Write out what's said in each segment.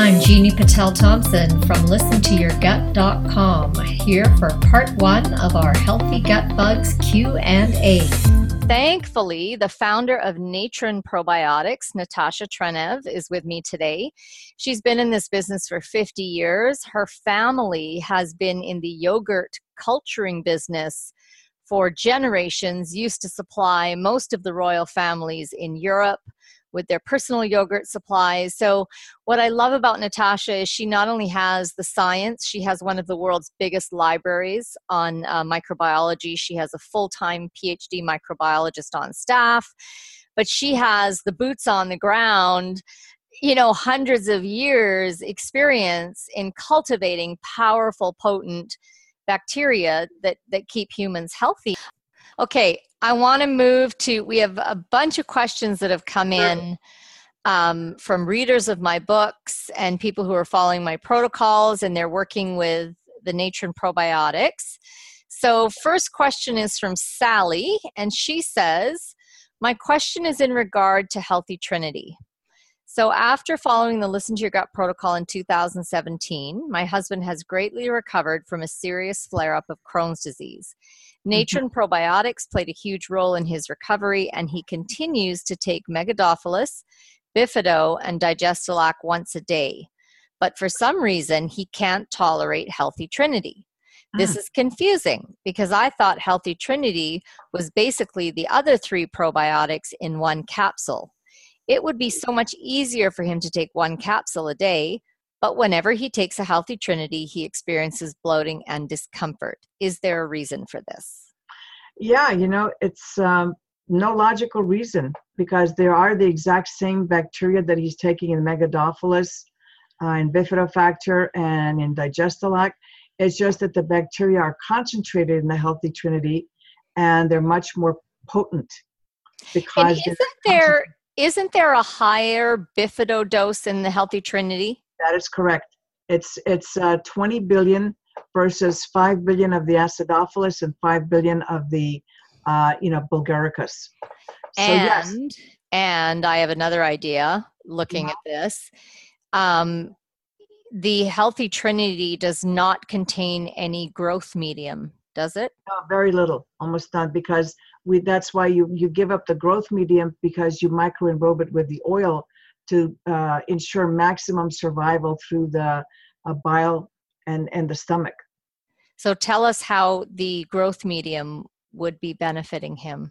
I'm Jini Patel Thompson from listentoyourgut.com here for part 1 of our Healthy Gut Bugs Q&A. Thankfully, the founder of Natren Probiotics, Natasha Trenev, is with me today. She's been in this business for 50 years. Her family has been in the yogurt culturing business for generations, used to supply most of the royal families in Europe with their personal yogurt supplies. So, what I love about Natasha is she not only has the science, she has one of the world's biggest libraries on uh, microbiology. She has a full time PhD microbiologist on staff, but she has the boots on the ground. You know, hundreds of years experience in cultivating powerful, potent bacteria that, that keep humans healthy. Okay, I want to move to, we have a bunch of questions that have come in um, from readers of my books and people who are following my protocols and they're working with the Natren Probiotics. So, first question is from Sally, and she says, My question is in regard to Healthy Trinity. So, after following the Listen to Your Gut protocol in 2017, my husband has greatly recovered from a serious flare up of Crohn's disease. Natren mm-hmm. probiotics played a huge role in his recovery, and he continues to take Megadophilus, Bifido, and Digesta-Lac once a day. But for some reason, he can't tolerate Healthy Trinity. This mm. is confusing because I thought Healthy Trinity was basically the other three probiotics in one capsule. It would be so much easier for him to take one capsule a day, but whenever he takes a healthy trinity, he experiences bloating and discomfort. Is there a reason for this? Yeah, you know, it's um, no logical reason because there are the exact same bacteria that he's taking in Megadophilus, uh, in Bifido Factor, and in Digesta-Lac. It's just that the bacteria are concentrated in the healthy trinity and they're much more potent because and isn't there isn't there a higher bifido dose in the healthy trinity that is correct. It's it's uh, 20 billion versus 5 billion of the acidophilus and 5 billion of the uh, you know bulgaricus. So, and yes. and I have another idea looking yeah. at this. Um, the healthy trinity does not contain any growth medium does it no, very little almost none because we that's why you you give up the growth medium because you microenrobe it with the oil to uh, ensure maximum survival through the uh, bile and, and the stomach. So tell us how the growth medium would be benefiting him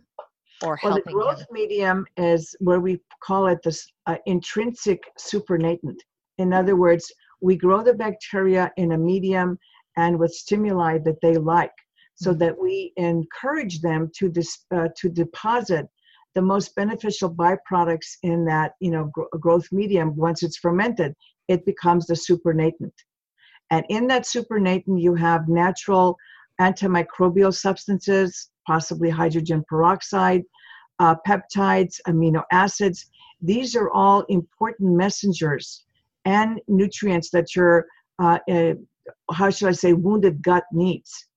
or well, helping the growth him. medium is where we call it the uh, intrinsic supernatant. In other words, we grow the bacteria in a medium and with stimuli that they like so mm-hmm. that we encourage them to, dis, uh, to deposit the most beneficial byproducts in that you know gr- growth medium once it's fermented it becomes the supernatant. And in that supernatant you have natural antimicrobial substances possibly hydrogen peroxide uh, peptides amino acids. These are all important messengers and nutrients that your uh, uh, how should i say wounded gut needs.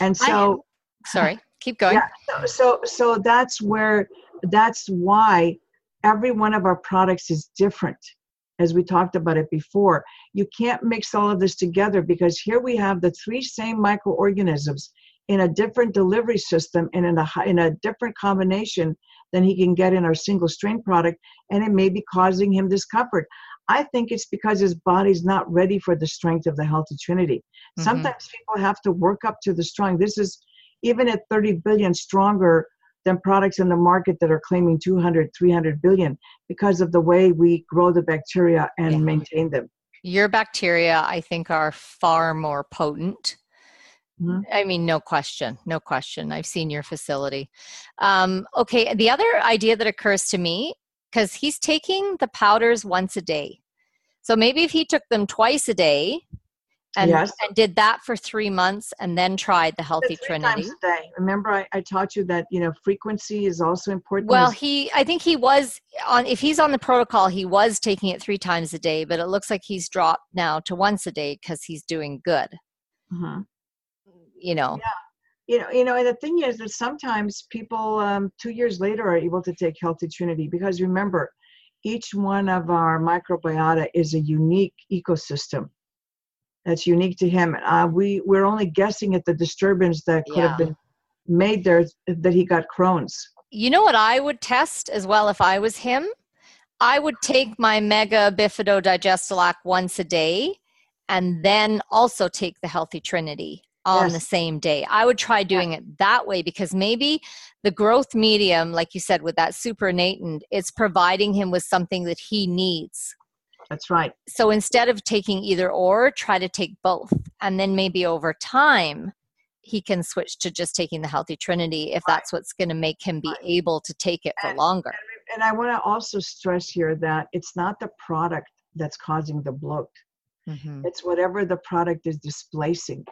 And so sorry keep going. Yeah, so, so that's where that's why every one of our products is different as we talked about it before. You can't mix all of this together because here we have the three same microorganisms in a different delivery system and in a in a different combination than he can get in our single strain product and it may be causing him discomfort. I think it's because his body's not ready for the strength of the healthy trinity. Mm-hmm. sometimes people have to work up to the strong. This is even at 30 billion stronger than products in the market that are claiming 200 300 billion because of the way we grow the bacteria and yeah. maintain them. Your bacteria i think are far more potent. Mm-hmm. i mean no question no question. I've seen your facility. Um, okay the other idea that occurs to me because he's taking the powders once a day. So maybe if he took them twice a day and, yes. and did that for three months and then tried the healthy three trinity times a day. remember I, I taught you that you know frequency is also important well he i think he was on if he's on the protocol he was taking it three times a day but it looks like he's dropped now to once a day because he's doing good mm-hmm. you know yeah you know you know and the thing is that sometimes people um, two years later are able to take healthy trinity because remember each one of our microbiota is a unique ecosystem that's unique to him. Uh, we we're only guessing at the disturbance that could Yeah. have been made there that he got Crohn's. You know what I would test as well if I was him? I would take my Mega Bifidodigestilak once a day and then also take the Healthy Trinity on Yes. the same day. I would try doing it that way because maybe the growth medium, like you said, with that supernatant, it's providing him with something that he needs. That's right. So instead of taking either or, try to take both. And then maybe over time, he can switch to just taking the Healthy Trinity if that's what's going to make him be able to take it for longer. And I want to also stress here that it's not the product that's causing the bloat. Mhm. It's whatever the product is displacing.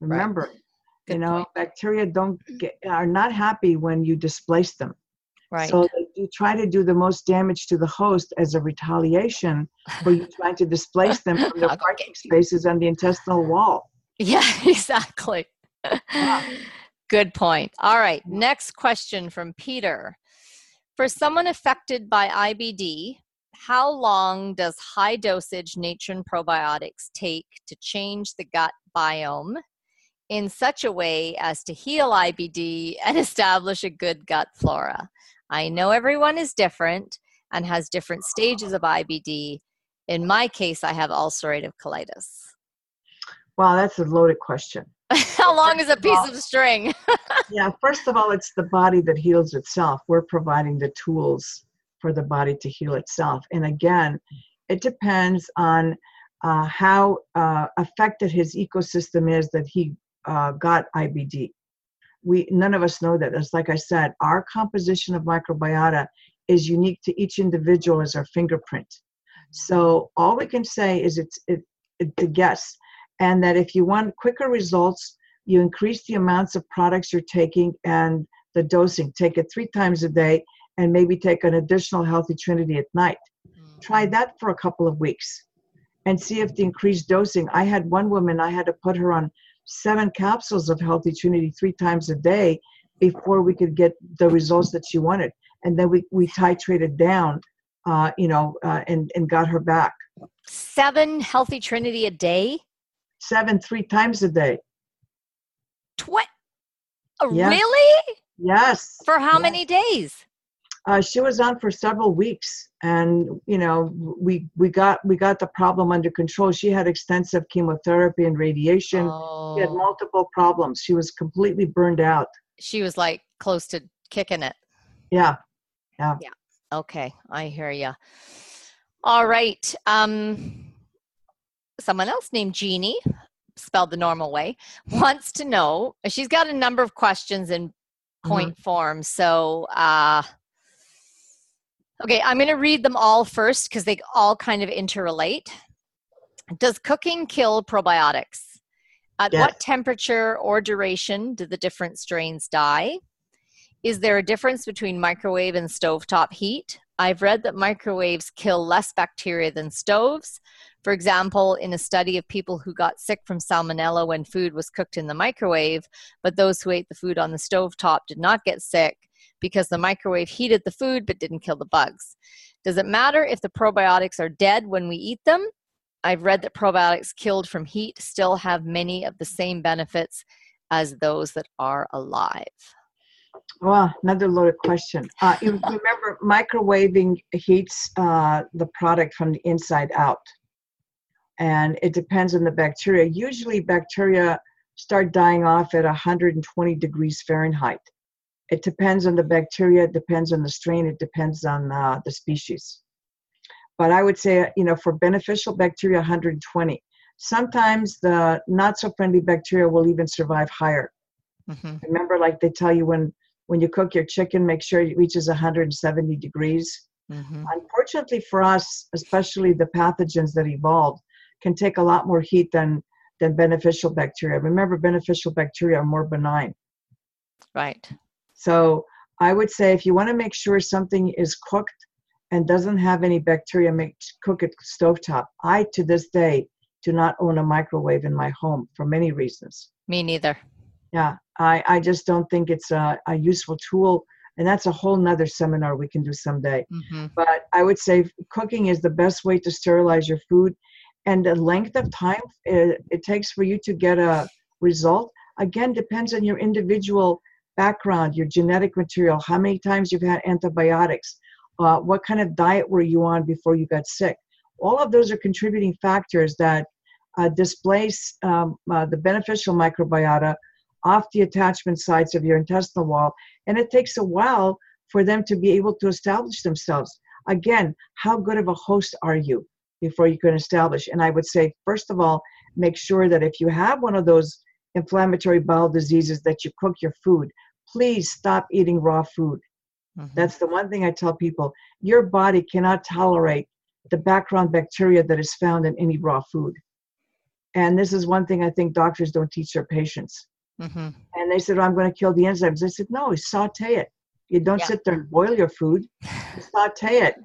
Remember, Good you know, point. bacteria don't get are not happy when you displace them. Right. So do try to do the most damage to the host as a retaliation for you trying to displace them from their parking spaces on the intestinal wall. yeah, exactly. Good point. All right. Next question from Peter. For someone affected by IBD, how long does high dosage Natren probiotics take to change the gut biome in such a way as to heal IBD and establish a good gut flora? I know everyone is different and has different stages of IBD. In my case, I have ulcerative colitis. Wow, that's a loaded question. How long is a piece of string? Yeah, first of all, it's the body that heals itself. We're providing the tools for the body to heal itself. And again, it depends on uh, how uh, affected his ecosystem is that he uh, got IBD. We none of us know that. It's like I said, our composition of microbiota is unique to each individual as our fingerprint. So all we can say is it's it, it to guess, and that if you want quicker results, you increase the amounts of products you're taking and the dosing. Take it three times a day, and maybe take an additional healthy trinity at night. Try that for a couple of weeks, and see if the increased dosing. I had one woman, I had to put her on seven capsules of healthy trinity three times a day before we could get the results that she wanted, and then we we titrated down, uh, you know, uh, and and got her back. Seven healthy trinity a day? Seven three times a day. Tw- Uh, Yeah. Really? Yes. For how Yeah. many days? uh, she was on for several weeks and you know we we got we got the problem under control she had extensive chemotherapy and radiation oh. she had Oh, multiple problems she was completely burned out she was like close to kicking it. yeah Yeah. yeah Okay, I hear you. All right. Um, someone else named Jeannie, spelled the normal way, wants to know. She's got a number of questions in point form. So, uh, okay, I'm going to read them all first because they all kind of interrelate. Does cooking kill probiotics? At Yes. what temperature or duration do the different strains die? Is there a difference between microwave and stovetop heat? I've read that microwaves kill less bacteria than stoves. For example, in a study of people who got sick from salmonella when food was cooked in the microwave, but those who ate the food on the stovetop did not get sick because the microwave heated the food but didn't kill the bugs. Does it matter if the probiotics are dead when we eat them? I've read that probiotics killed from heat still have many of the same benefits as those that are alive. well another loaded question uh, you remember microwaving heats uh, the product from the inside out and it depends on the bacteria usually bacteria start dying off at 120 degrees fahrenheit it depends on the bacteria it depends on the strain it depends on uh, the species but i would say you know for beneficial bacteria 120 sometimes the not so friendly bacteria will even survive higher Mhm. remember like they tell you when when you cook your chicken make sure it reaches 170 degrees Mhm. unfortunately for us especially the pathogens that evolved can take a lot more heat than than beneficial bacteria remember beneficial bacteria are more benign Right. So i would say if you want to make sure something is cooked and doesn't have any bacteria make cook it stovetop i to this day do not own a microwave in my home for many reasons Me neither. yeah i i just don't think it's a, a useful tool And that's a whole nother seminar we can do someday. Mm-hmm. But I would say cooking is the best way to sterilize your food. And the length of time it, it takes for you to get a result, again, depends on your individual background, your genetic material, how many times you've had antibiotics, uh, what kind of diet were you on before you got sick. All of those are contributing factors that uh, displace um, uh, the beneficial microbiota off the attachment sites of your intestinal wall, and it takes a while for them to be able to establish themselves. Again, how good of a host are you before you can establish? And I would say, first of all, make sure that if you have one of those inflammatory bowel diseases, that you cook your food. Please stop eating raw food. Mm-hmm. That's the one thing I tell people. Your body cannot tolerate the background bacteria that is found in any raw food. And this is one thing I think doctors don't teach their patients. Mm-hmm. And they said, oh, I'm going to kill the enzymes. I said, no, saute it. You don't yeah. sit there and boil your food, you saute it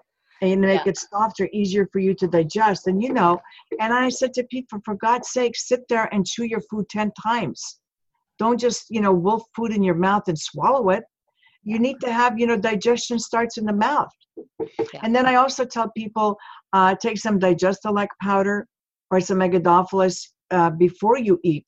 and make yeah. it softer, easier for you to digest. And you know, and I said to people, for God's sake, sit there and chew your food 10 times. Don't just, you know, wolf food in your mouth and swallow it. You need to have, you know, digestion starts in the mouth. Yeah. And then I also tell people uh, take some Digesta-Lac powder or some Megadophilus uh, before you eat.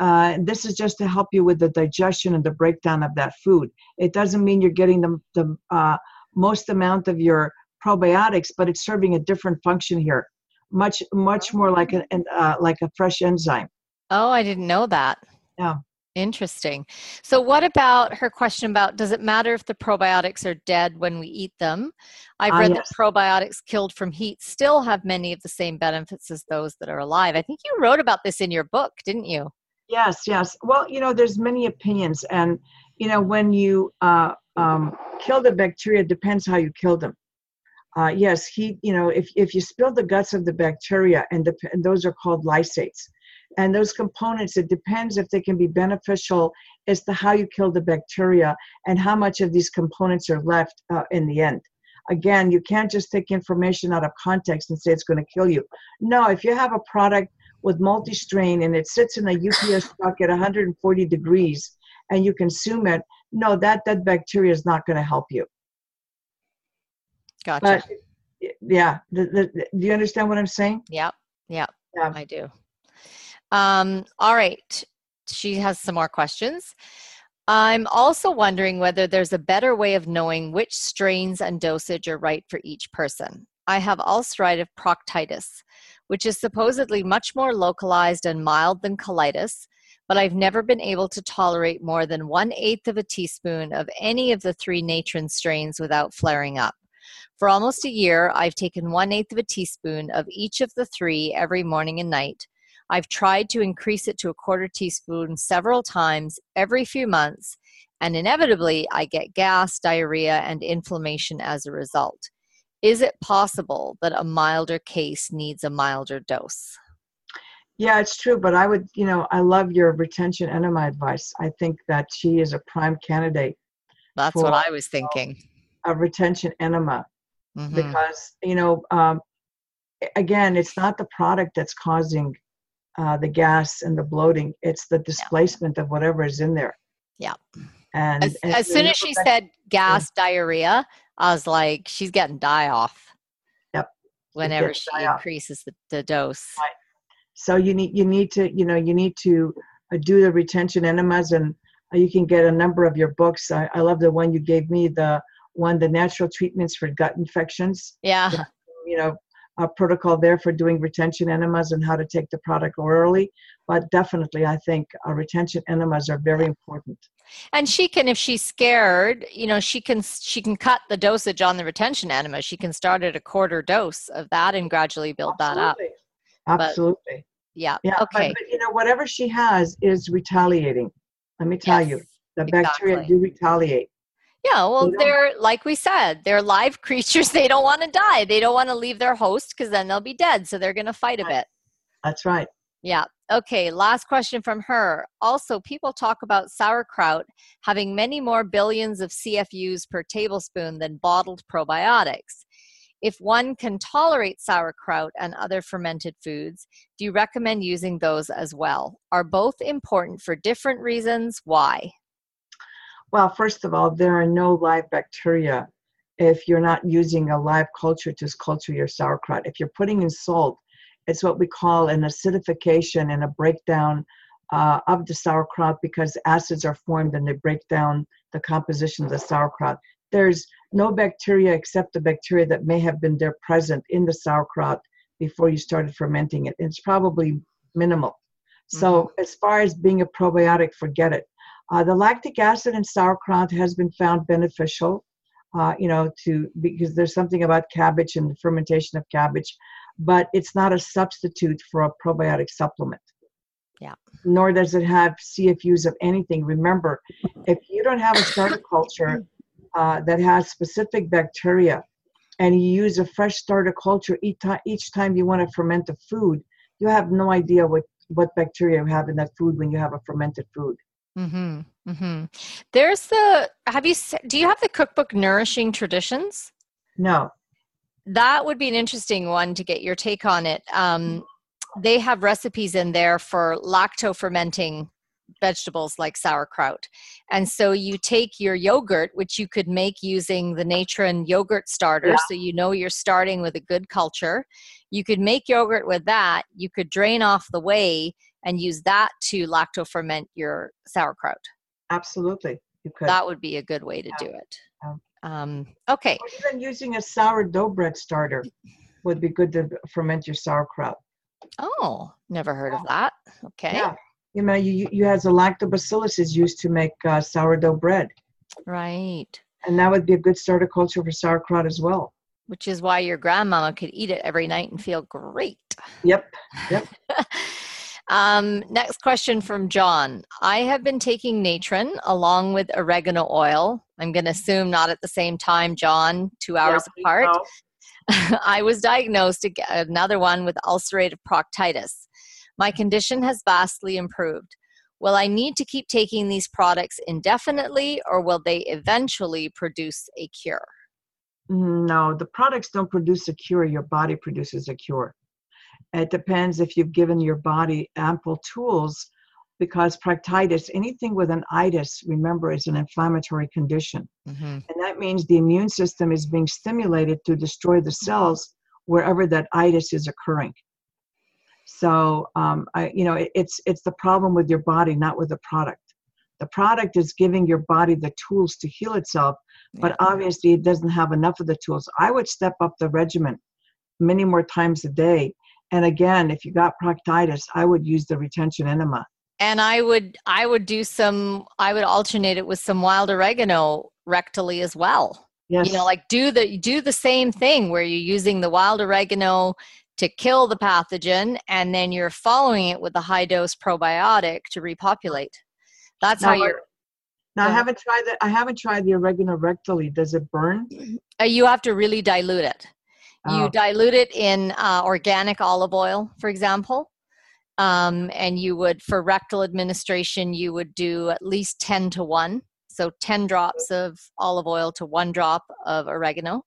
Uh, this is just to help you with the digestion and the breakdown of that food. It doesn't mean you're getting the, the uh, most amount of your probiotics, but it's serving a different function here, much much more like a uh, like a fresh enzyme. Oh, I didn't know that. Yeah. Interesting. So, what about her question about does it matter if the probiotics are dead when we eat them? I've ah, read uh, yes. that probiotics killed from heat still have many of the same benefits as those that are alive. I think you wrote about this in your book, didn't you? Yes, yes. Well, you know, there's many opinions, and you know, when you uh, um, kill the bacteria, it depends how you kill them. Uh, yes, heat. You know, if if you spill the guts of the bacteria, and, the, and those are called lysates and those components it depends if they can be beneficial as to how you kill the bacteria and how much of these components are left uh, in the end. Again you can't just take information out of context and say it's going to kill you. No if you have a product with multi-strain and it sits in a ups truck at 140 degrees and you consume it no that that bacteria is not going to help you. Gotcha. But, yeah the, the, do you understand what i'm saying? Yep yep yeah. i do um, all right. She has some more questions. I'm also wondering whether there's a better way of knowing which strains and dosage are right for each person. I have ulcerative proctitis, which is supposedly much more localized and mild than colitis, but I've never been able to tolerate more than one eighth of a teaspoon of any of the three Natren strains without flaring up. For almost a year, I've taken one eighth of a teaspoon of each of the three every morning and night, I've tried to increase it to a quarter teaspoon several times every few months, and inevitably I get gas, diarrhea, and inflammation as a result. Is it possible that a milder case needs a milder dose? Yeah, it's true, but I would, you know, I love your retention enema advice. I think that she is a prime candidate. That's what I was thinking. A retention enema, mm-hmm. because you know, um, again, it's not the product that's causing uh, the gas and the bloating. It's the displacement yeah. of whatever is in there. Yeah. And as, and as soon as she said gas yeah. diarrhea, I was like, she's getting die off. Yep. Whenever she increases the, the dose. Right. So you need you need to you know you need to uh, do the retention enemas and uh, you can get a number of your books. I, I love the one you gave me the one the natural treatments for gut infections. Yeah. You know, a protocol there for doing retention enemas and how to take the product orally. But definitely, I think uh, retention enemas are very important. And she can, if she's scared, you know, she can she can cut the dosage on the retention enema. She can start at a quarter dose of that and gradually build Absolutely. that up. Absolutely. But, yeah. Yeah. Okay. But, but, you know, whatever she has is retaliating. Let me tell yes, you, the bacteria exactly. do retaliate. Yeah, well, they are like we said, they're live creatures. They don't want to die. They don't want to leave their host because then they'll be dead. So they're going to fight a bit. That's right. Yeah. Okay. Last question from her. Also, people talk about sauerkraut having many more billions of CFUs per tablespoon than bottled probiotics. If one can tolerate sauerkraut and other fermented foods, do you recommend using those as well? Are both important for different reasons? Why? Well, first of all, there are no live bacteria if you're not using a live culture to culture your sauerkraut. If you're putting in salt, it's what we call an acidification and a breakdown uh, of the sauerkraut because acids are formed and they break down the composition of the sauerkraut. There's no bacteria except the bacteria that may have been there present in the sauerkraut before you started fermenting it. It's probably minimal. Mm-hmm. So, as far as being a probiotic, forget it. Uh, the lactic acid in sauerkraut has been found beneficial, uh, you know, to because there's something about cabbage and the fermentation of cabbage, but it's not a substitute for a probiotic supplement. Yeah. Nor does it have CFUs of anything. Remember, if you don't have a starter culture uh, that has specific bacteria, and you use a fresh starter culture each time, each time you want to ferment a food, you have no idea what what bacteria you have in that food when you have a fermented food. Mm-hmm. Mm-hmm. There's the. Have you? Do you have the cookbook Nourishing Traditions? No. That would be an interesting one to get your take on it. Um, they have recipes in there for lacto fermenting vegetables like sauerkraut. And so you take your yogurt, which you could make using the Natren yogurt starter, yeah. so you know you're starting with a good culture. You could make yogurt with that. You could drain off the whey and use that to lacto ferment your sauerkraut. Absolutely. You could. That would be a good way to yeah. do it. Yeah. Um, okay. Or even using a sourdough bread starter would be good to ferment your sauerkraut. Oh, never heard of that. Okay. Yeah. You know, you, you has a lactobacillus is used to make uh, sourdough bread. Right. And that would be a good starter culture for sauerkraut as well. Which is why your grandmama could eat it every night and feel great. Yep. Yep. Um, next question from John. I have been taking Natren along with oregano oil. I'm going to assume not at the same time, John, two hours yeah, apart. I was diagnosed another one with ulcerative proctitis. My condition has vastly improved. Will I need to keep taking these products indefinitely or will they eventually produce a cure? No, the products don't produce a cure, your body produces a cure. It depends if you've given your body ample tools because proctitis, anything with an itis, remember, is an inflammatory condition. Mm-hmm. And that means the immune system is being stimulated to destroy the cells wherever that itis is occurring. So, um, I, you know, it, it's it's the problem with your body, not with the product. The product is giving your body the tools to heal itself, but yeah. obviously it doesn't have enough of the tools. I would step up the regimen many more times a day and again, if you got proctitis, I would use the retention enema. And I would I would do some I would alternate it with some wild oregano rectally as well. Yes. You know, like do the do the same thing where you're using the wild oregano to kill the pathogen and then you're following it with a high dose probiotic to repopulate. That's now, how you're now, I haven't tried that. I haven't tried the oregano rectally. Does it burn? Uh, you have to really dilute it. You oh. dilute it in uh, organic olive oil, for example. Um, and you would, for rectal administration, you would do at least 10 to 1. So 10 drops of olive oil to one drop of oregano.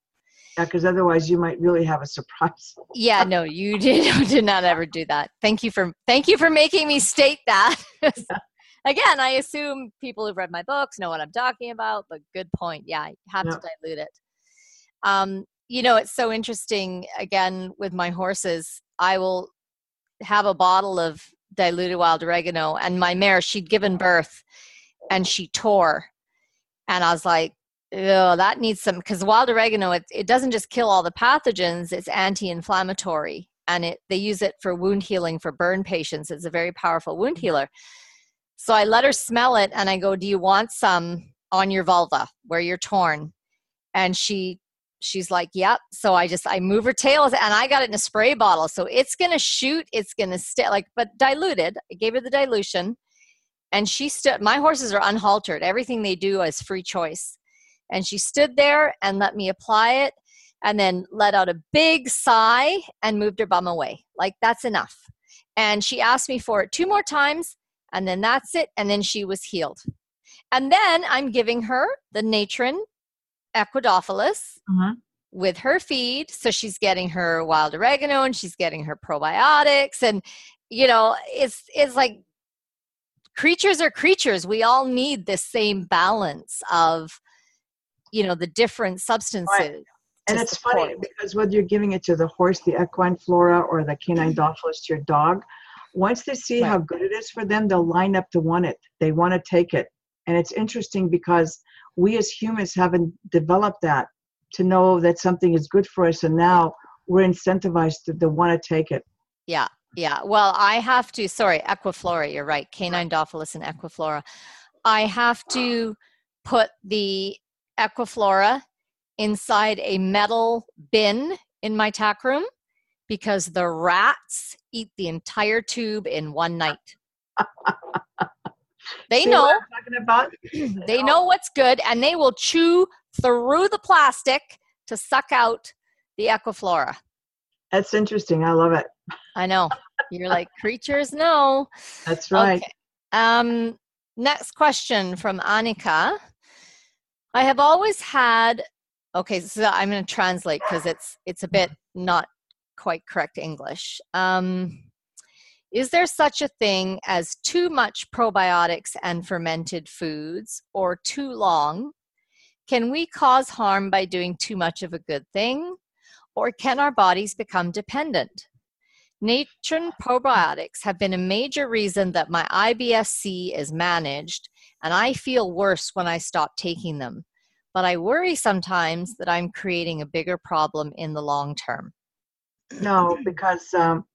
Yeah, because otherwise you might really have a surprise. yeah, no, you did, did not ever do that. Thank you for thank you for making me state that. Again, I assume people who've read my books know what I'm talking about, but good point. Yeah, you have yeah. to dilute it. Um, you know, it's so interesting. Again, with my horses, I will have a bottle of diluted wild oregano, and my mare, she'd given birth and she tore. And I was like, oh, that needs some, because wild oregano, it, it doesn't just kill all the pathogens, it's anti inflammatory. And it, they use it for wound healing for burn patients. It's a very powerful wound mm-hmm. healer. So I let her smell it and I go, Do you want some on your vulva where you're torn? And she she's like yep. So i just i move her tails and i got it in a spray bottle. So it's gonna shoot it's gonna stay like but diluted. I gave her the dilution and she stood my horses are unhaltered. Everything they do is free choice. And she stood there and let me apply it and then let out a big sigh and moved her bum away. Like that's enough. And she asked me for it two more times and then that's it. And then she was healed. And then i'm giving her the Natren Equidophilus uh-huh. with her feed. So she's getting her wild oregano and she's getting her probiotics. And, you know, it's, it's like creatures are creatures. We all need this same balance of, you know, the different substances. Right. And it's support. funny because whether you're giving it to the horse, the equine flora, or the canine Diplopholis to your dog, once they see right. how good it is for them, they'll line up to want it. They want to take it. And it's interesting because we as humans haven't developed that to know that something is good for us. And now we're incentivized to, to want to take it. Yeah. Yeah. Well, I have to, sorry, Equiflora, you're right. Canine Diplopholis and Equiflora. I have to put the Equiflora inside a metal bin in my tack room because the rats eat the entire tube in one night. they See know they know what's good and they will chew through the plastic to suck out the equiflora. That's interesting. I love it. I know. You're like creatures no. That's right. Okay. Um next question from Annika. I have always had okay, so I'm going to translate because it's it's a bit not quite correct English. Um, is there such a thing as too much probiotics and fermented foods or too long? Can we cause harm by doing too much of a good thing? Or can our bodies become dependent? Natren probiotics have been a major reason that my IBS-C is managed, and I feel worse when I stop taking them. But I worry sometimes that I'm creating a bigger problem in the long term. No, because um,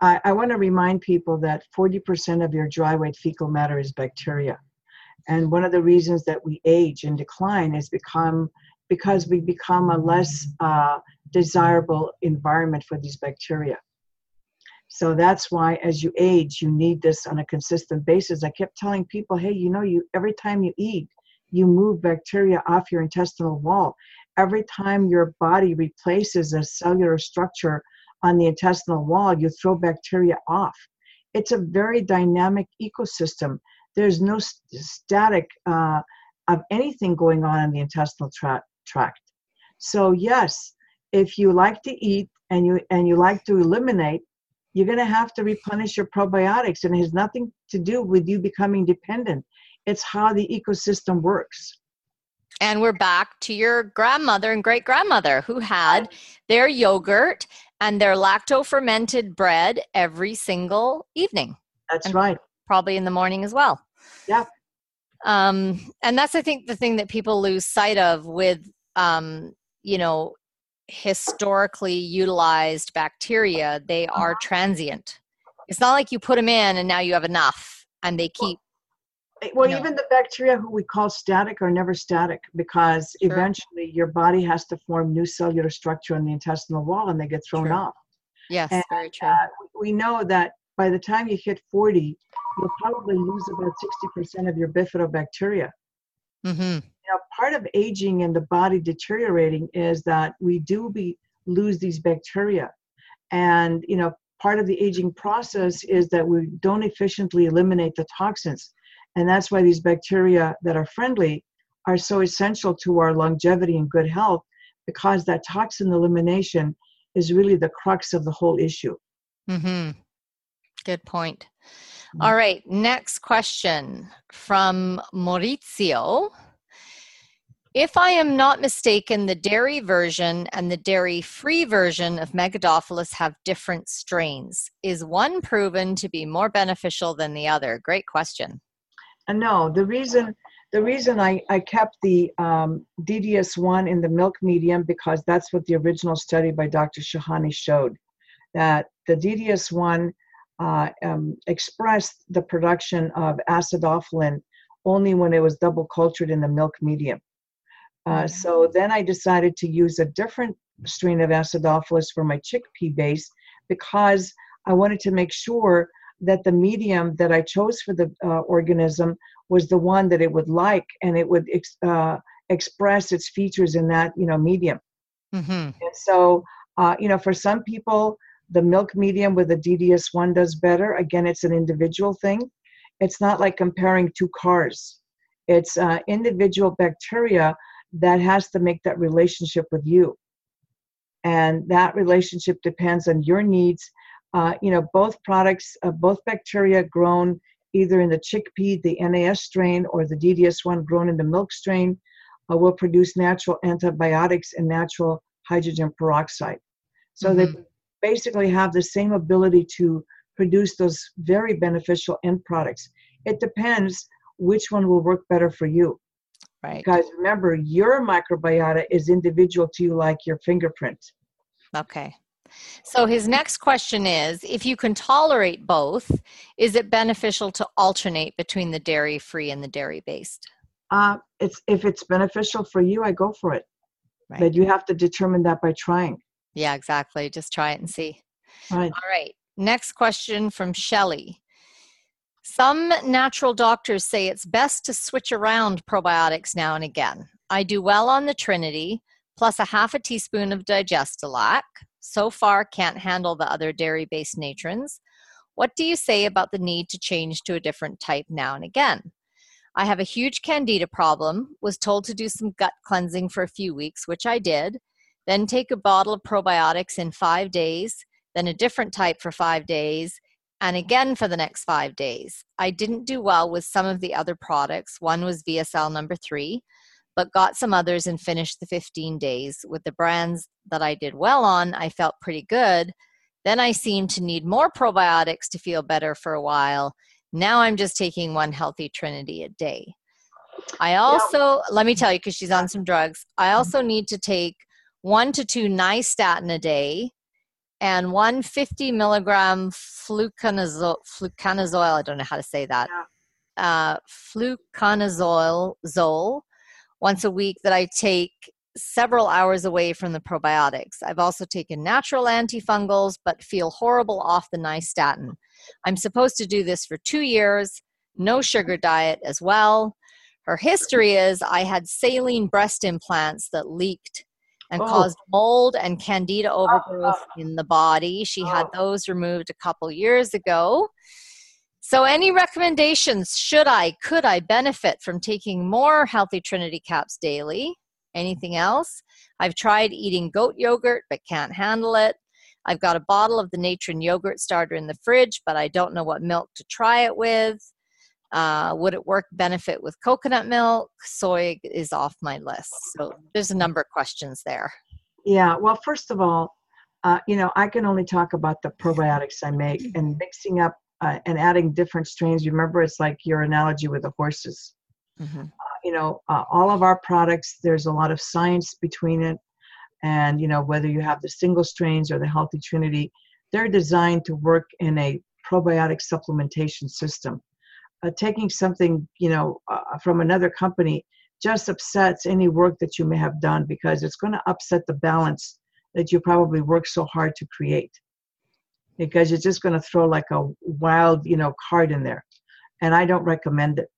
I, I want to remind people that 40% of your dry weight fecal matter is bacteria. And one of the reasons that we age and decline is become because we become a less uh, desirable environment for these bacteria. So that's why as you age, you need this on a consistent basis. I kept telling people, hey, you know, you every time you eat, you move bacteria off your intestinal wall every time your body replaces a cellular structure on the intestinal wall, you throw bacteria off. It's a very dynamic ecosystem. There's no st- static uh, of anything going on in the intestinal tra- tract. So yes, if you like to eat and you and you like to eliminate, you're going to have to replenish your probiotics, and it has nothing to do with you becoming dependent. It's how the ecosystem works. And we're back to your grandmother and great grandmother who had their yogurt and their lacto fermented bread every single evening. That's right. Probably in the morning as well. Yeah. Um, and that's, I think, the thing that people lose sight of with, um, you know, historically utilized bacteria. They are uh-huh. transient. It's not like you put them in and now you have enough and they keep well no. even the bacteria who we call static are never static because sure. eventually your body has to form new cellular structure in the intestinal wall and they get thrown off yes and, very true uh, we know that by the time you hit 40 you'll probably lose about 60% of your bifidobacteria mm-hmm. now part of aging and the body deteriorating is that we do be lose these bacteria and you know part of the aging process is that we don't efficiently eliminate the toxins and that's why these bacteria that are friendly are so essential to our longevity and good health because that toxin elimination is really the crux of the whole issue. Mm-hmm. Good point. Mm-hmm. All right, next question from Maurizio. If I am not mistaken, the dairy version and the dairy free version of Megadophilus have different strains. Is one proven to be more beneficial than the other? Great question. And no, the reason the reason I, I kept the um, DDS1 in the milk medium because that's what the original study by Dr. Shahani showed that the DDS1 uh, um, expressed the production of acidophilin only when it was double cultured in the milk medium. Uh, mm-hmm. so then I decided to use a different strain of acidophilus for my chickpea base because I wanted to make sure that the medium that I chose for the uh, organism was the one that it would like and it would ex- uh, express its features in that you know medium. Mm-hmm. And so uh, you know for some people the milk medium with the DDS1 does better. Again, it's an individual thing. It's not like comparing two cars. It's uh, individual bacteria that has to make that relationship with you. And that relationship depends on your needs uh, you know, both products, uh, both bacteria grown either in the chickpea, the NAS strain, or the DDS1 grown in the milk strain, uh, will produce natural antibiotics and natural hydrogen peroxide. So mm-hmm. they basically have the same ability to produce those very beneficial end products. It depends which one will work better for you. Right. Because remember, your microbiota is individual to you like your fingerprint. Okay. So his next question is if you can tolerate both, is it beneficial to alternate between the dairy free and the dairy based? Uh, it's if it's beneficial for you, I go for it. Right. But you have to determine that by trying. Yeah, exactly. Just try it and see. Right. All right. Next question from Shelly. Some natural doctors say it's best to switch around probiotics now and again. I do well on the Trinity, plus a half a teaspoon of Digesta-Lac. So far, can't handle the other dairy based Natrens. What do you say about the need to change to a different type now and again? I have a huge candida problem, was told to do some gut cleansing for a few weeks, which I did, then take a bottle of probiotics in five days, then a different type for five days, and again for the next five days. I didn't do well with some of the other products. One was VSL number three, but got some others and finished the 15 days. With the brands that I did well on, I felt pretty good. Then I seemed to need more probiotics to feel better for a while. Now I'm just taking one healthy trinity a day. I also, let me tell you, because she's on some drugs, I mm-hmm. also need to take one to two nystatin a day and one 50 milligram fluconazole, fluconazole, I don't know how to say that, uh, fluconazole zole once a week that I take several hours away from the probiotics. I've also taken natural antifungals, but feel horrible off the nystatin. I'm supposed to do this for two years, no sugar diet as well. Her history is I had saline breast implants that leaked and oh. caused mold and candida oh, overgrowth oh. in the body. She oh. had those removed a couple years ago. So, any recommendations? Should I, could I benefit from taking more Healthy Trinity caps daily? Anything else? I've tried eating goat yogurt but can't handle it. I've got a bottle of the Natren yogurt starter in the fridge, but I don't know what milk to try it with. Uh, would it work benefit with coconut milk? Soy is off my list. So there's a number of questions there. Yeah, well, first of all, uh, you know, I can only talk about the probiotics I make and mixing up uh, and adding different strains. You remember, it's like your analogy with the horses. Mm-hmm. Uh, you know, uh, all of our products, there's a lot of science between it. And, you know, whether you have the single strains or the Healthy Trinity, they're designed to work in a probiotic supplementation system uh, taking something you know uh, from another company just upsets any work that you may have done because it's going to upset the balance that you probably worked so hard to create because you're just going to throw like a wild you know card in there and i don't recommend it.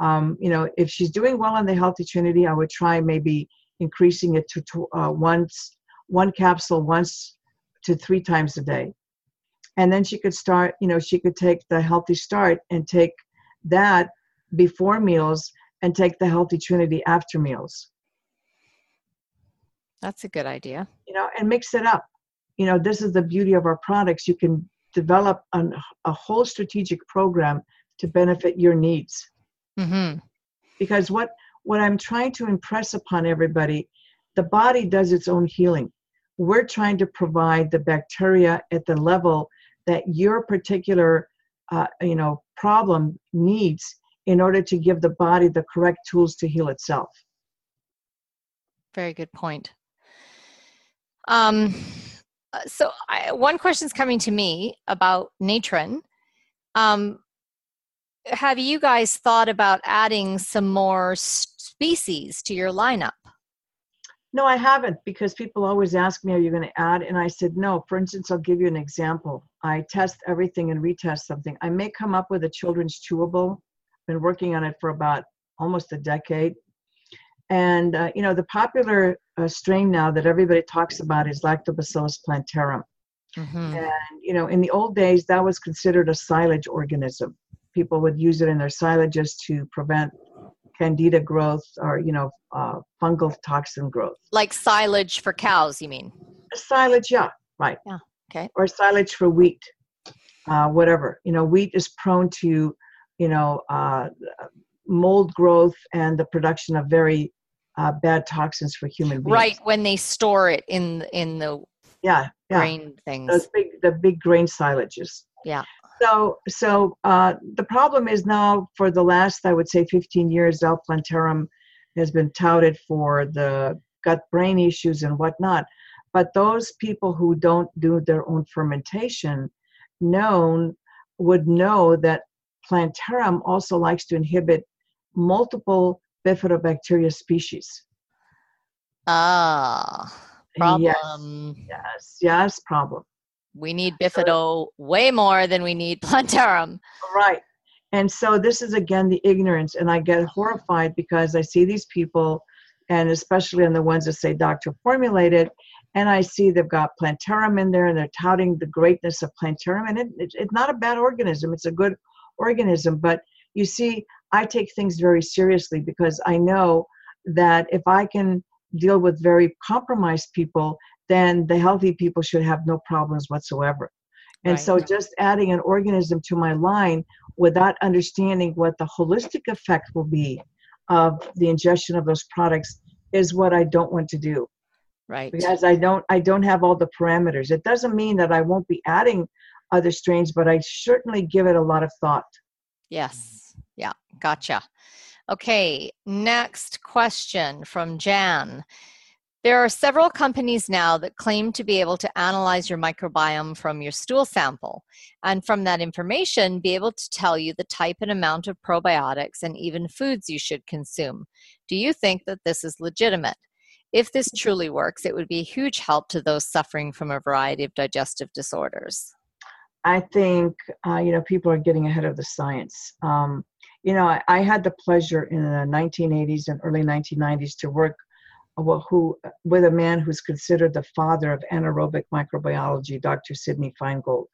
Um, you know if she's doing well on the healthy trinity i would try maybe increasing it to uh, once one capsule once to three times a day. And then she could start you know she could take the healthy start and take that before meals and take the healthy trinity after meals. That's a good idea. You know and mix it up you know this is the beauty of our products. You can develop an, a whole strategic program to benefit your needs. Mm-hmm. because what what i'm trying to impress upon everybody the body does its own healing. We're trying to provide the bacteria at the level that your particular uh, you know problem needs in order to give the body the correct tools to heal itself. Very good point. Um, so I, one question is coming to me about Natren um, have you guys thought about adding some more species to your lineup no, I haven't because people always ask me, Are you going to add? And I said, No. For instance, I'll give you an example. I test everything and retest something. I may come up with a children's chewable. Been working on it for about almost a decade. And, uh, you know, the popular uh, strain now that everybody talks about is Lactobacillus plantarum. Mm-hmm. And, you know, in the old days, that was considered a silage organism. People would use it in their silages to prevent candida growth or you know uh, fungal toxin growth like silage for cows you mean silage yeah right yeah okay or silage for wheat uh, whatever you know wheat is prone to you know, uh, mold growth and the production of very uh, bad toxins for human beings. Right when they store it in in the Yeah, yeah. grain things. Those big, the big grain silages. Yeah. So, so uh, the problem is now for the last, I would say, 15 years, L-plantarum has been touted for the gut-brain issues and whatnot. But those people who don't do their own fermentation, known would know that plantarum also likes to inhibit multiple bifidobacteria species. Ah, Yes. problem. Yes, yes, problem. We need bifido way more than we need plantarum. Right. And so this is again the ignorance, and I get horrified because I see these people, and especially on the ones that say doctor formulated, and I see they've got plantarum in there, and they're touting the greatness of plantarum, and it, it, it's not a bad organism; it's a good organism. But you see, I take things very seriously because I know that if I can deal with very compromised people, then the healthy people should have no problems whatsoever. And so just adding an organism to my line without understanding what the holistic effect will be of the ingestion of those products is what I don't want to do Right. because I don't I don't have all the parameters. It doesn't mean that I won't be adding other strains, but I certainly give it a lot of thought. Yes. Yeah. Gotcha. Okay. Next question from Jan. There are several companies now that claim to be able to analyze your microbiome from your stool sample, and from that information, be able to tell you the type and amount of probiotics and even foods you should consume. Do you think that this is legitimate? If this truly works, it would be a huge help to those suffering from a variety of digestive disorders. I think uh, you know people are getting ahead of the science. Um, you know, I, I had the pleasure in the 1980s and early 1990s to work uh, who with a man who's considered the father of anaerobic microbiology, Dr. Sydney Finegold.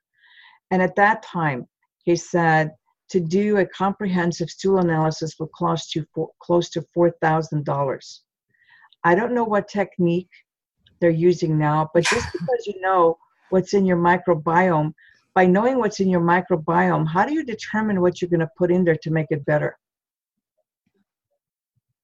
And at that time, he said to do a comprehensive stool analysis would cost you for, close to four thousand dollars. I don't know what technique they're using now, but just because you know what's in your microbiome by knowing what's in your microbiome, how do you determine what you're going to put in there to make it better?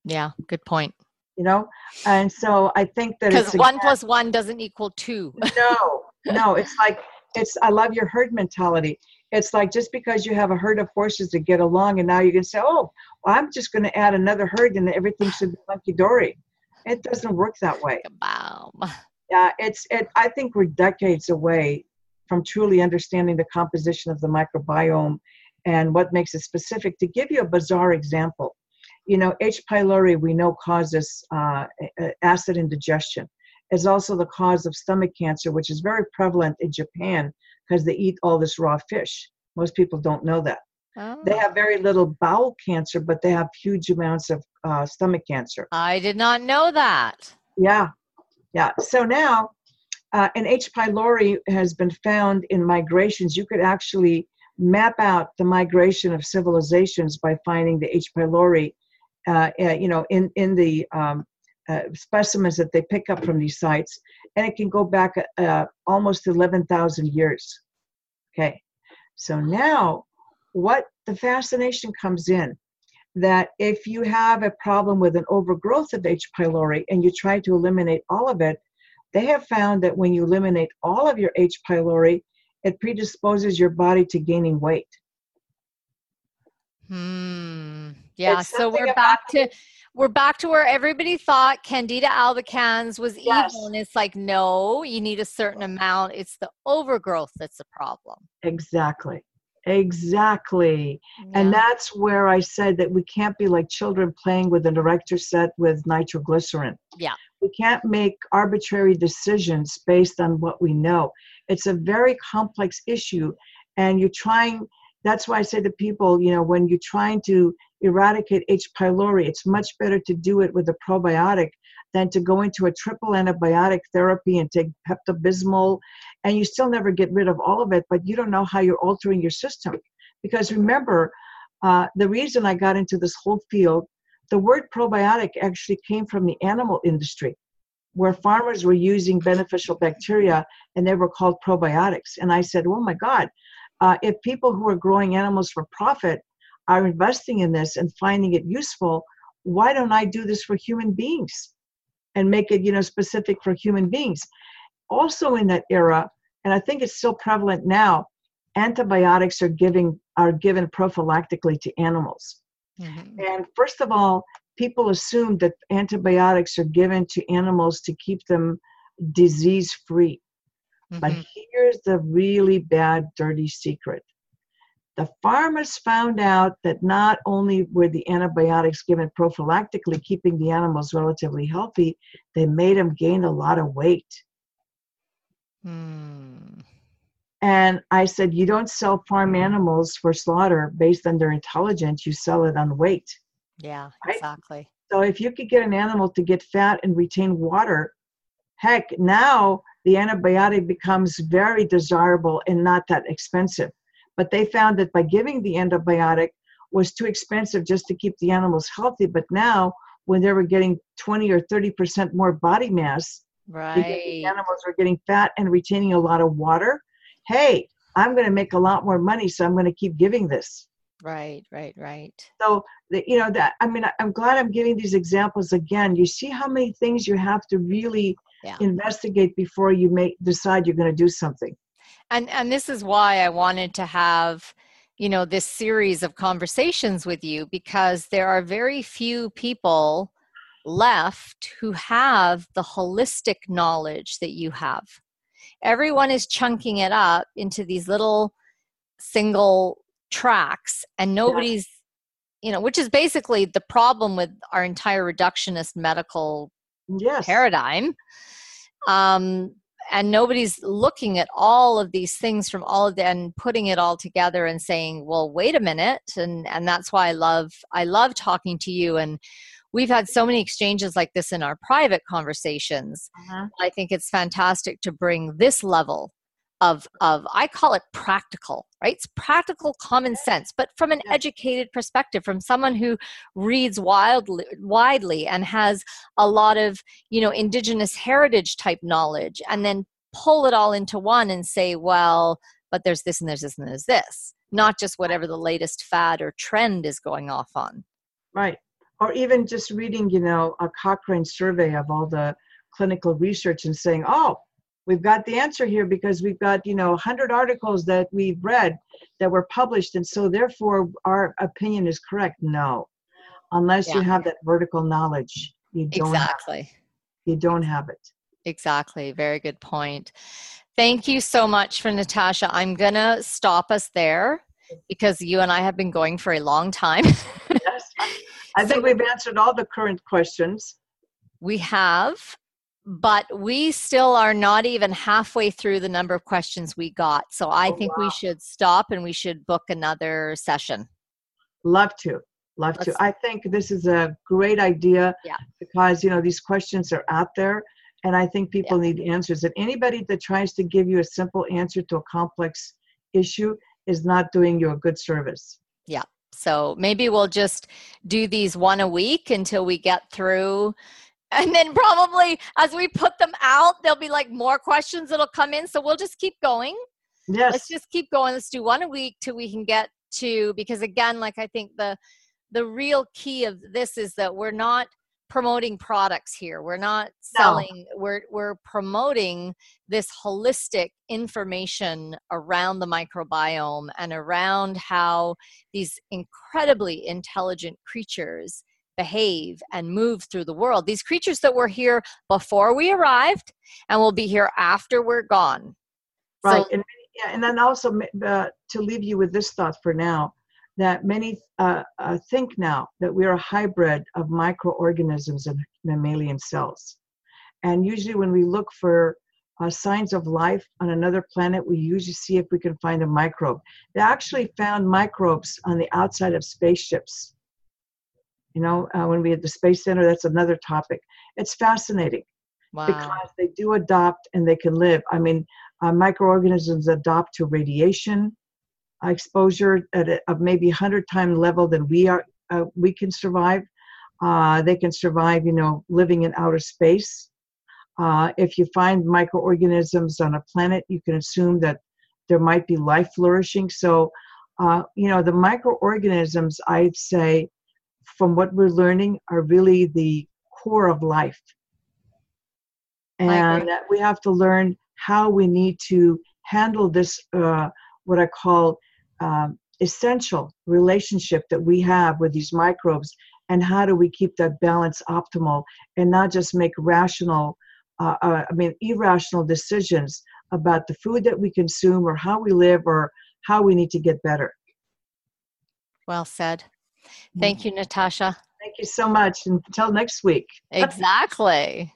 Yeah, good point. You know, and so I think that Because one plus one doesn't equal two. no, no, it's like it's. I love your herd mentality. It's like just because you have a herd of horses to get along, and now you can say, "Oh, well, I'm just going to add another herd, and everything should be hunky dory." It doesn't work that way. Wow. Yeah, it's. It, I think we're decades away from truly understanding the composition of the microbiome and what makes it specific. To give you a bizarre example, you know, H. pylori we know causes uh, acid indigestion. Is also the cause of stomach cancer, which is very prevalent in Japan because they eat all this raw fish. Most people don't know that. They Oh, have very little bowel cancer, but they have huge amounts of uh, stomach cancer. I did not know that. Yeah, yeah. So now, uh, an H. pylori has been found in migrations. You could actually map out the migration of civilizations by finding the H. pylori, uh, uh, you know, in in the um, uh, specimens that they pick up from these sites, and it can go back uh, almost eleven thousand years. Okay, so now, what the fascination comes in that if you have a problem with an overgrowth of H. pylori and you try to eliminate all of it, they have found that when you eliminate all of your H. pylori, it predisposes your body to gaining weight. Hmm. Yeah. So we're back to we're back to where everybody thought Candida albicans was Yes. evil, and it's like, no, you need a certain amount. It's the overgrowth that's the problem. Exactly. Exactly. And that's where I said that we can't be like children playing with an erector set with nitroglycerin. Yeah. We can't make arbitrary decisions based on what we know. It's a very complex issue. And you're trying, that's why I say to people, you know, when you're trying to eradicate H. pylori, it's much better to do it with a probiotic than to go into a triple antibiotic therapy and take Pepto Bismol and you still never get rid of all of it, but you don't know how you're altering your system. Because remember, uh, the reason I got into this whole field, the word probiotic actually came from the animal industry, where farmers were using beneficial bacteria and they were called probiotics. And I said, oh my God, uh, if people who are growing animals for profit are investing in this and finding it useful, why don't I do this for human beings and make it, you know, specific for human beings? Also in that era, and I think it's still prevalent now, antibiotics are giving are given prophylactically to animals. Mm-hmm. And first of all, people assume that antibiotics are given to animals to keep them disease free. Mm-hmm. But here's the really bad, dirty secret. The farmers found out that not only were the antibiotics given prophylactically, keeping the animals relatively healthy, they made them gain a lot of weight. Mm. And I said, You don't sell farm animals for slaughter based on their intelligence, you sell it on weight. Yeah, right? exactly. So if you could get an animal to get fat and retain water, heck, now the antibiotic becomes very desirable and not that expensive. But they found that by giving the antibiotic was too expensive just to keep the animals healthy. But now, when they were getting 20 or 30% more body mass, right. the animals were getting fat and retaining a lot of water. Hey, I'm going to make a lot more money, so I'm going to keep giving this. Right, right, right. So, you know, that I mean, I'm glad I'm giving these examples again. You see how many things you have to really yeah. investigate before you make decide you're going to do something and and this is why i wanted to have you know this series of conversations with you because there are very few people left who have the holistic knowledge that you have everyone is chunking it up into these little single tracks and nobody's yeah. you know which is basically the problem with our entire reductionist medical yes. paradigm um, and nobody's looking at all of these things from all of the and putting it all together and saying well wait a minute and and that's why i love i love talking to you and we've had so many exchanges like this in our private conversations. Uh-huh. i think it's fantastic to bring this level of of i call it practical right? It's practical common sense but from an educated perspective from someone who reads wildly widely and has a lot of you know indigenous heritage type knowledge and then pull it all into one and say well but there's this and there's this and there's this not just whatever the latest fad or trend is going off on. Right or even just reading you know a cochrane survey of all the clinical research and saying oh we've got the answer here because we've got you know 100 articles that we've read that were published and so therefore our opinion is correct. No. Unless yeah. you have that vertical knowledge you don't exactly. Have, you don't have it. Exactly. Very good point. Thank you so much for natasha. I'm gonna stop us there because you and i have been going for a long time i think we've answered all the current questions we have but we still are not even halfway through the number of questions we got. So I oh, think wow. we should stop and we should book another session. Love to. Love Let's, to. I think this is a great idea yeah. because you know these questions are out there and I think people yeah. need answers. And anybody that tries to give you a simple answer to a complex issue is not doing you a good service. So maybe we'll just do these one a week until we get through. And then probably as we put them out there'll be like more questions that'll come in. So we'll just keep going. Yes. let's just keep going. Let's do one a week till we can get to because again like i think the the real key of this is that we're not promoting products here we're not selling no. we're we're promoting this holistic information around the microbiome and around how these incredibly intelligent creatures behave and move through the world. These creatures that were here before we arrived and will be here after we're gone. Right. So, and, yeah, and then also uh, to leave you with this thought for now that many uh, uh, think now that we're a hybrid of microorganisms and mammalian cells. And usually, when we look for uh, signs of life on another planet, we usually see if we can find a microbe. They actually found microbes on the outside of spaceships you know, uh, when we had the Space Center, that's another topic. It's fascinating wow. because they do adopt and they can live. I mean, uh, microorganisms adopt to radiation exposure at a, a maybe 100 time level than we are uh, we can survive. Uh, they can survive, you know, living in outer space. Uh, if you find microorganisms on a planet, you can assume that there might be life flourishing. So uh, you know, the microorganisms, I'd say, from what we're learning, are really the core of life. And that we have to learn how we need to handle this, uh, what I call um, essential relationship that we have with these microbes, and how do we keep that balance optimal and not just make rational, uh, uh, I mean, irrational decisions about the food that we consume or how we live or how we need to get better. Well said. Thank you, Natasha. Thank you so much. And until next week. Exactly.